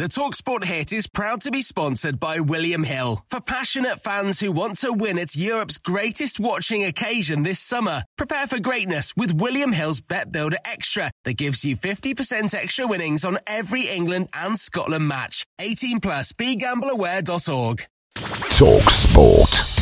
The TalkSport hit is proud to be sponsored by William Hill for passionate fans who want to win at Europe's greatest watching occasion this summer. Prepare for greatness with William Hill's Bet Builder Extra that gives you 50% extra winnings on every England and Scotland match. 18 plus begambleaware.org. TalkSport.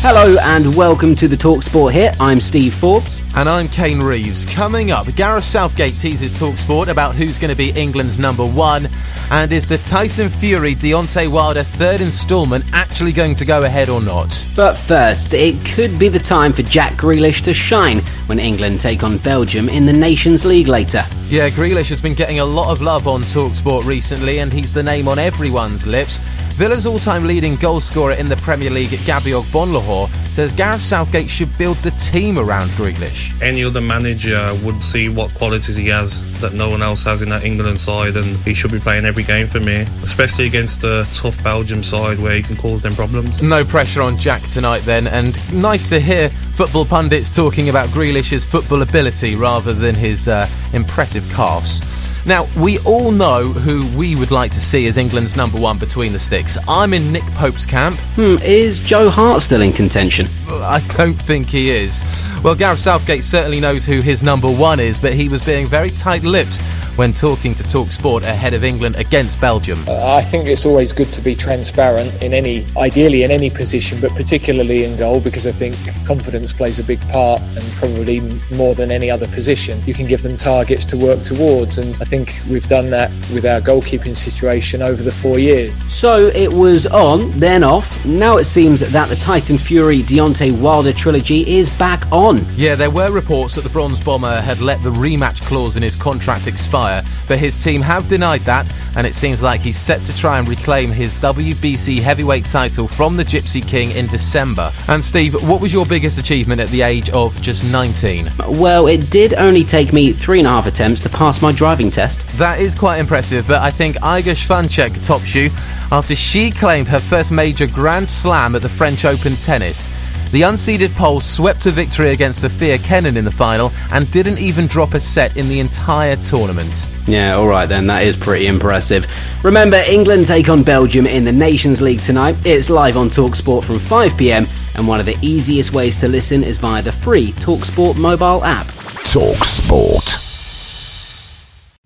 Hello and welcome to the Talksport here. I'm Steve Forbes. And I'm Kane Reeves. Coming up, Gareth Southgate teases Talksport about who's going to be England's number one. And is the Tyson Fury Deontay Wilder third instalment actually going to go ahead or not? But first, it could be the time for Jack Grealish to shine when England take on Belgium in the Nations League later. Yeah, Grealish has been getting a lot of love on Talksport recently, and he's the name on everyone's lips. Villa's all-time leading goalscorer in the Premier League, Gabriel Agbonlahor, says Gareth Southgate should build the team around Grealish. Any other manager would see what qualities he has that no one else has in that England side, and he should be playing every game for me, especially against a tough Belgium side where he can cause them problems. No pressure on Jack tonight then, and nice to hear football pundits talking about Grealish's football ability rather than his uh, impressive calves. Now, we all know who we would like to see as England's number one between the sticks. I'm in Nick Pope's camp. Hmm, is Joe Hart still in contention? I don't think he is. Well, Gareth Southgate certainly knows who his number one is, but he was being very tight lipped when talking to Talk Sport ahead of England against Belgium. Uh, I think it's always good to be transparent in any, ideally in any position, but particularly in goal because I think confidence plays a big part and probably more than any other position. You can give them targets to work towards, and I think we've done that with our goalkeeping situation over the four years. So it was on, then off. Now it seems that the Tyson Fury Deontay Wilder trilogy is back on. Yeah, there were reports that the Bronze Bomber had let the rematch clause in his contract expire but his team have denied that, and it seems like he's set to try and reclaim his WBC heavyweight title from the Gypsy King in December. And Steve, what was your biggest achievement at the age of just 19? Well, it did only take me three and a half attempts to pass my driving test. That is quite impressive, but I think Iga Swiatek tops you after she claimed her first major Grand Slam at the French Open tennis. The unseeded Pole swept to victory against Sofia Kenin in the final and didn't even drop a set in the entire tournament. Yeah, alright then, that is pretty impressive. Remember, England take on Belgium in the Nations League tonight. It's live on Talksport from 5pm, and one of the easiest ways to listen is via the free Talksport mobile app. Talksport.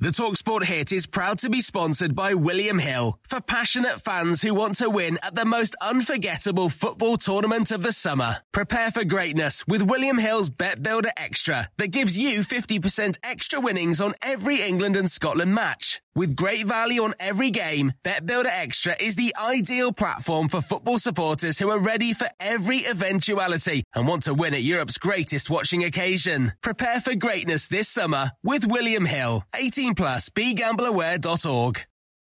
The TalkSport hit is proud to be sponsored by William Hill for passionate fans who want to win at the most unforgettable football tournament of the summer. Prepare for greatness with William Hill's Bet Builder Extra that gives you 50% extra winnings on every England and Scotland match. With great value on every game, Bet Builder Extra is the ideal platform for football supporters who are ready for every eventuality and want to win at Europe's greatest watching occasion. Prepare for greatness this summer with William Hill. 18 plus begambleaware.org.